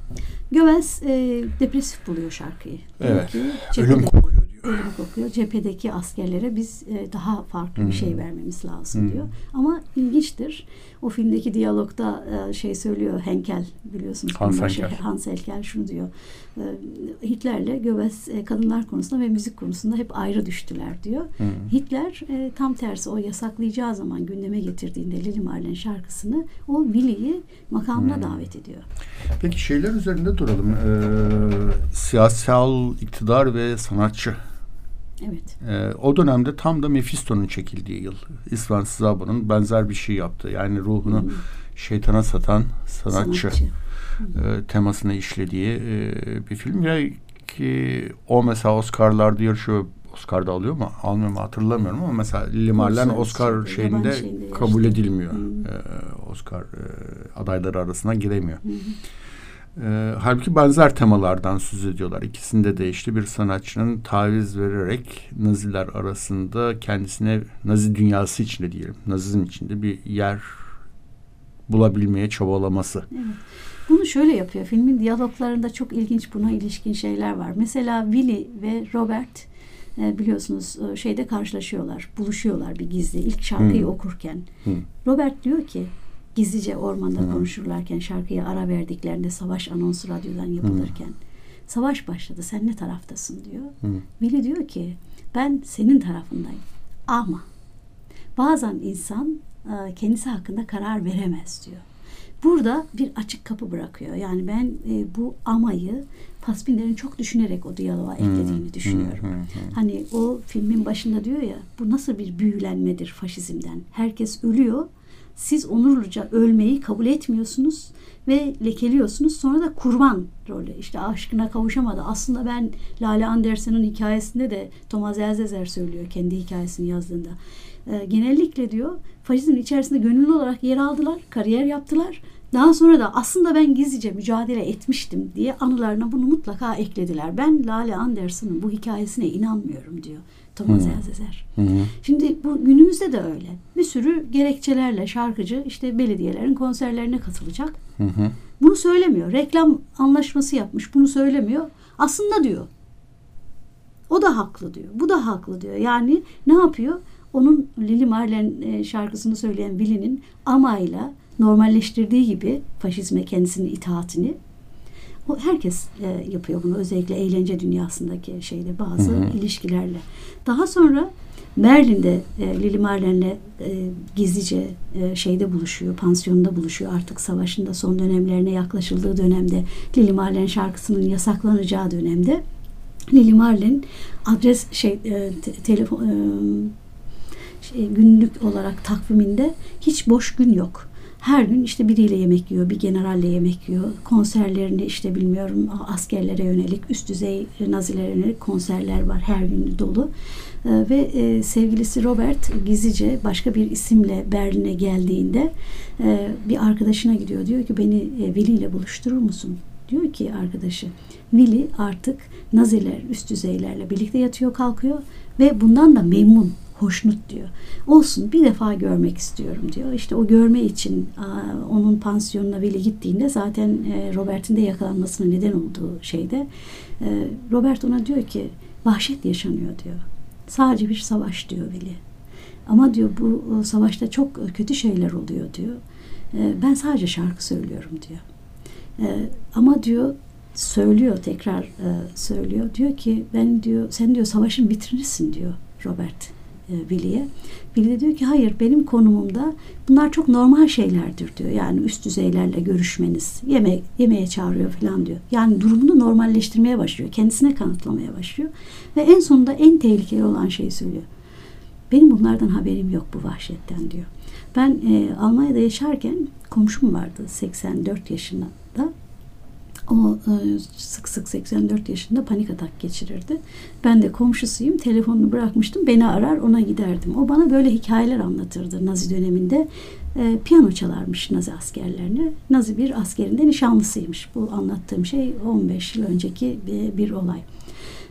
Göbels e, depresif buluyor şarkıyı. Evet. Ölüm kokuyor Ölüm kokuyor. Cephedeki askerlere biz e, daha farklı bir şey vermemiz lazım diyor. Ama ilginçtir. O filmdeki diyalogda e, şey söylüyor Henkel biliyorsunuz. Hans Henkel. Hans Henkel şunu diyor. E, Hitler'le Göbels e, kadınlar konusunda ve müzik konusunda hep ayrı düştüler diyor. Hı. Hitler e, tam tersi o yasaklayacağı zaman gündeme getirdiğinde Lili Marlen şarkısını o Willy'yi makamına Hı. davet ediyor. Peki şeyler üzerinde duralım. Ee, siyasal iktidar ve sanatçı Evet. Ee, o dönemde tam da Mephisto'nun çekildiği yıl. İsvan Szabo'nun benzer bir şey yaptı. Yani ruhunu hmm. şeytana satan sanatçı, sanatçı. E, temasını işlediği e, bir film. Ya ki o mesela Oscar'larda yarışıyor. Oscar'da alıyor mu? Almıyor mu hatırlamıyorum ama mesela Lili Marlen Oscar şey, şeyinde, şeyinde kabul edilmiyor. Hmm. Ee, Oscar e, adayları arasına giremiyor. Hmm. E, halbuki benzer temalardan söz ediyorlar. İkisinde de işte bir sanatçının taviz vererek Naziler arasında kendisine Nazi dünyası içinde diyelim, Nazizm içinde bir yer bulabilmeye çabalaması. Evet. Bunu şöyle yapıyor. Filmin diyaloglarında çok ilginç buna ilişkin şeyler var. Mesela Willy ve Robert e, biliyorsunuz e, şeyde karşılaşıyorlar, buluşuyorlar bir gizli ilk şarkıyı hmm. okurken. Hmm. Robert diyor ki gizlice ormanda Hı. konuşurlarken şarkıya ara verdiklerinde savaş anonsu radyodan yapılırken Hı. savaş başladı sen ne taraftasın diyor. Hı. Billy diyor ki ben senin tarafındayım ama bazen insan e, kendisi hakkında karar veremez diyor. Burada bir açık kapı bırakıyor. Yani ben e, bu amayı Fassbinder'in çok düşünerek o diyaloğa eklediğini düşünüyorum. Hani o filmin başında diyor ya bu nasıl bir büyülenmedir faşizmden. Herkes ölüyor siz onurluca ölmeyi kabul etmiyorsunuz ve lekeliyorsunuz. Sonra da kurban rolü. İşte aşkına kavuşamadı. Aslında ben Lale Anderson'un hikayesinde de Thomas Elzezer söylüyor kendi hikayesini yazdığında. E, genellikle diyor faşizmin içerisinde gönüllü olarak yer aldılar, kariyer yaptılar. Daha sonra da aslında ben gizlice mücadele etmiştim diye anılarına bunu mutlaka eklediler. Ben Lale Anderson'un bu hikayesine inanmıyorum diyor. Thomas hmm. Elzezer. Şimdi bu günümüzde de öyle. Bir sürü gerekçelerle şarkıcı işte belediyelerin konserlerine katılacak. Hı Bunu söylemiyor. Reklam anlaşması yapmış. Bunu söylemiyor. Aslında diyor. O da haklı diyor. Bu da haklı diyor. Yani ne yapıyor? Onun Lili Marlen e, şarkısını söyleyen Willy'nin amayla normalleştirdiği gibi faşizme kendisinin itaatini herkes e, yapıyor bunu özellikle eğlence dünyasındaki şeyde bazı hı hı. ilişkilerle. Daha sonra Berlin'de e, Lili Marlen'le e, gizlice e, şeyde buluşuyor, pansiyonda buluşuyor. Artık savaşın da son dönemlerine yaklaşıldığı dönemde Lili Marlen şarkısının yasaklanacağı dönemde Lili Marlen adres şey e, te, telefon e, şey, günlük olarak takviminde hiç boş gün yok her gün işte biriyle yemek yiyor, bir generalle yemek yiyor. Konserlerini işte bilmiyorum askerlere yönelik, üst düzey nazilere yönelik konserler var her gün dolu. Ee, ve e, sevgilisi Robert gizlice başka bir isimle Berlin'e geldiğinde e, bir arkadaşına gidiyor. Diyor ki beni Willy ile buluşturur musun? Diyor ki arkadaşı Willy artık Naziler üst düzeylerle birlikte yatıyor kalkıyor ve bundan da memnun hoşnut diyor. Olsun bir defa görmek istiyorum diyor. İşte o görme için onun pansiyonuna Veli gittiğinde zaten e, Robert'in de yakalanmasına neden olduğu şeyde e, Robert ona diyor ki vahşet yaşanıyor diyor. Sadece bir savaş diyor Veli. Ama diyor bu savaşta çok kötü şeyler oluyor diyor. E, ben sadece şarkı söylüyorum diyor. Ama diyor söylüyor tekrar söylüyor. Diyor ki ben diyor sen diyor savaşın vitrinisin diyor Robert e, Willy'e. Willy de diyor ki hayır benim konumumda bunlar çok normal şeylerdir diyor. Yani üst düzeylerle görüşmeniz, yeme yemeğe çağırıyor falan diyor. Yani durumunu normalleştirmeye başlıyor. Kendisine kanıtlamaya başlıyor. Ve en sonunda en tehlikeli olan şeyi söylüyor. Benim bunlardan haberim yok bu vahşetten diyor. Ben e, Almanya'da yaşarken komşum vardı 84 yaşında o e, sık sık 84 yaşında panik atak geçirirdi. Ben de komşusuyum. Telefonunu bırakmıştım. Beni arar ona giderdim. O bana böyle hikayeler anlatırdı Nazi döneminde. e, piyano çalarmış Nazi askerlerine. Nazi bir askerinde nişanlısıymış. Bu anlattığım şey 15 yıl önceki bir, bir olay.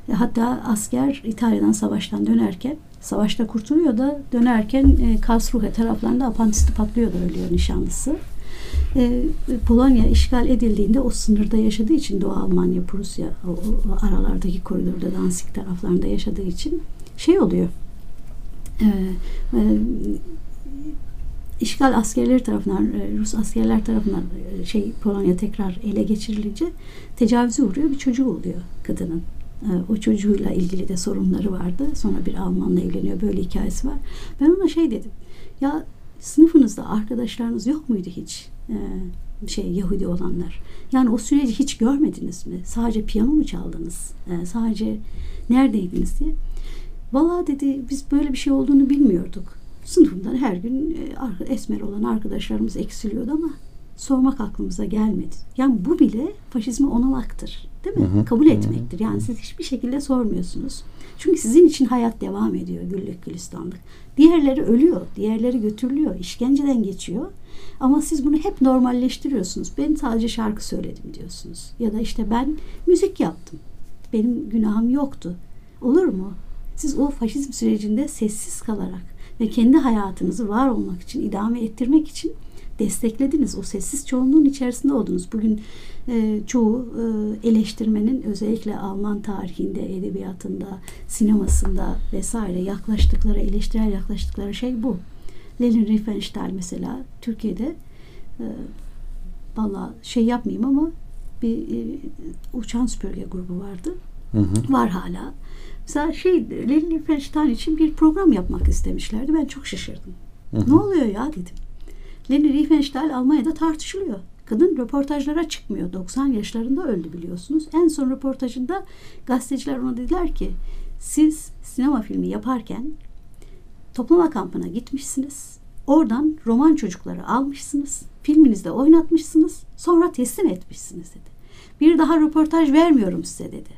E, hatta asker İtalya'dan savaştan dönerken savaşta kurtuluyor da dönerken e, Karlsruhe taraflarında apandisti patlıyor da ölüyor nişanlısı. E, Polonya işgal edildiğinde o sınırda yaşadığı için Doğu Almanya, Prusya o, o aralardaki koridorda Danzig taraflarında yaşadığı için şey oluyor. E, e, işgal askerleri tarafından, e, Rus askerler tarafından e, şey Polonya tekrar ele geçirilince tecavüze uğruyor bir çocuğu oluyor kadının. E, o çocuğuyla ilgili de sorunları vardı. Sonra bir Almanla evleniyor. Böyle hikayesi var. Ben ona şey dedim. Ya sınıfınızda arkadaşlarınız yok muydu hiç? Şey Yahudi olanlar. Yani o süreci hiç görmediniz mi? Sadece piyano mu çaldınız? sadece neredeydiniz diye. Valla dedi biz böyle bir şey olduğunu bilmiyorduk sınıfımdan her gün e, esmer olan arkadaşlarımız eksiliyordu ama sormak aklımıza gelmedi. Yani bu bile faşizmi onamaktır. Değil mi? Hı hı. Kabul etmektir. Yani siz hiçbir şekilde sormuyorsunuz. Çünkü sizin için hayat devam ediyor güllük gülistanlık. Diğerleri ölüyor. Diğerleri götürülüyor. işkenceden geçiyor. Ama siz bunu hep normalleştiriyorsunuz. Ben sadece şarkı söyledim diyorsunuz. Ya da işte ben müzik yaptım. Benim günahım yoktu. Olur mu? Siz o faşizm sürecinde sessiz kalarak ve kendi hayatınızı var olmak için, idame ettirmek için desteklediniz. O sessiz çoğunluğun içerisinde oldunuz. Bugün e, çoğu e, eleştirmenin özellikle Alman tarihinde, edebiyatında, sinemasında vesaire yaklaştıkları, eleştirel yaklaştıkları şey bu. Lenin Riefenstahl mesela Türkiye'de e, valla şey yapmayayım ama bir e, uçan süpürge grubu vardı. Hı hı. Var hala. Mesela şey Leni Riefenstahl için bir program yapmak istemişlerdi. Ben çok şaşırdım. Hı hı. Ne oluyor ya dedim. Leni Riefenstahl Almanya'da tartışılıyor. Kadın röportajlara çıkmıyor. 90 yaşlarında öldü biliyorsunuz. En son röportajında gazeteciler ona dediler ki siz sinema filmi yaparken toplama kampına gitmişsiniz. Oradan roman çocukları almışsınız. Filminizde oynatmışsınız. Sonra teslim etmişsiniz dedi. Bir daha röportaj vermiyorum size dedi.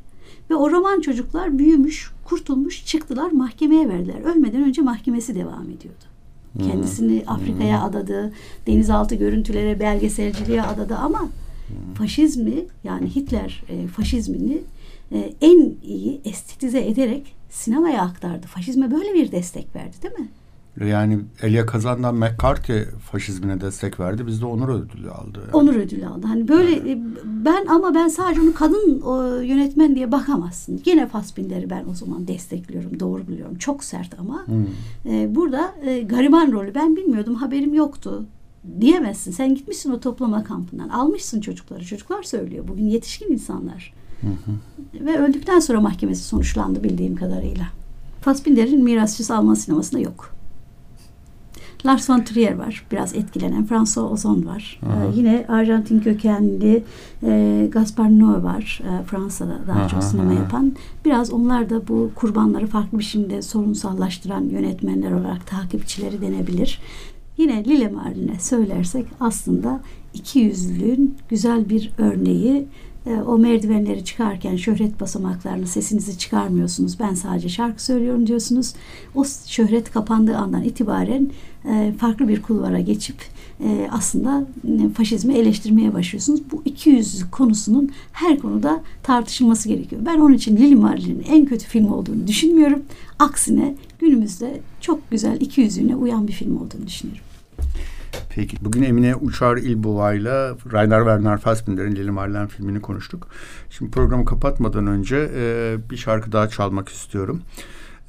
Ve o roman çocuklar büyümüş, kurtulmuş, çıktılar, mahkemeye verdiler. Ölmeden önce mahkemesi devam ediyordu. Kendisini Afrika'ya adadı, denizaltı görüntülere, belgeselciliğe adadı ama faşizmi yani Hitler e, faşizmini e, en iyi estetize ederek sinemaya aktardı. Faşizme böyle bir destek verdi değil mi? Yani Elia Kazan'dan McCarthy faşizmine destek verdi. Biz de onur ödülü aldı. Yani. Onur ödülü aldı. Hani böyle yani. ben ama ben sadece onu kadın o, yönetmen diye bakamazsın. Yine Fassbinder'i ben o zaman destekliyorum. Doğru biliyorum. Çok sert ama hmm. e, burada e, gariban rolü ben bilmiyordum. Haberim yoktu diyemezsin. Sen gitmişsin o toplama kampından. Almışsın çocukları. Çocuklar söylüyor. Bugün yetişkin insanlar. Hı hı. Ve öldükten sonra mahkemesi sonuçlandı bildiğim kadarıyla. Fassbinder'in mirasçısı Alman sinemasında yok. Lars von Trier var. Biraz etkilenen. François Ozon var. Ee, yine Arjantin kökenli e, Gaspar Noé var. E, Fransa'da daha aha, çok sinema aha. yapan. Biraz onlar da bu kurbanları farklı biçimde sorunsallaştıran yönetmenler olarak takipçileri denebilir. Yine Lille Marlin'e söylersek aslında iki yüzlülüğün güzel bir örneği o merdivenleri çıkarken şöhret basamaklarını sesinizi çıkarmıyorsunuz. Ben sadece şarkı söylüyorum diyorsunuz. O şöhret kapandığı andan itibaren e, farklı bir kulvara geçip e, aslında faşizmi eleştirmeye başlıyorsunuz. Bu iki yüz konusunun her konuda tartışılması gerekiyor. Ben onun için Lili Marlin'in en kötü film olduğunu düşünmüyorum. Aksine günümüzde çok güzel iki yüzüne uyan bir film olduğunu düşünüyorum. Peki bugün Emine Uçar İlbova ile Rainer Werner Fassbinder'in Lili Marlen filmini konuştuk. Şimdi programı kapatmadan önce e, bir şarkı daha çalmak istiyorum.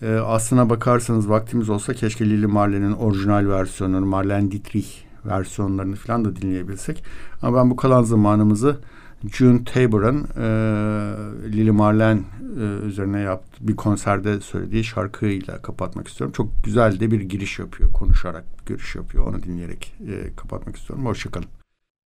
E, aslına bakarsanız vaktimiz olsa keşke Lili Marlen'in orijinal versiyonunu, Marlen Dietrich versiyonlarını falan da dinleyebilsek. Ama ben bu kalan zamanımızı June Tabor'ın e, Lili Marlen e, üzerine yaptığı bir konserde söylediği şarkıyla kapatmak istiyorum. Çok güzel de bir giriş yapıyor. Konuşarak giriş yapıyor. Onu dinleyerek e, kapatmak istiyorum. Hoşçakalın.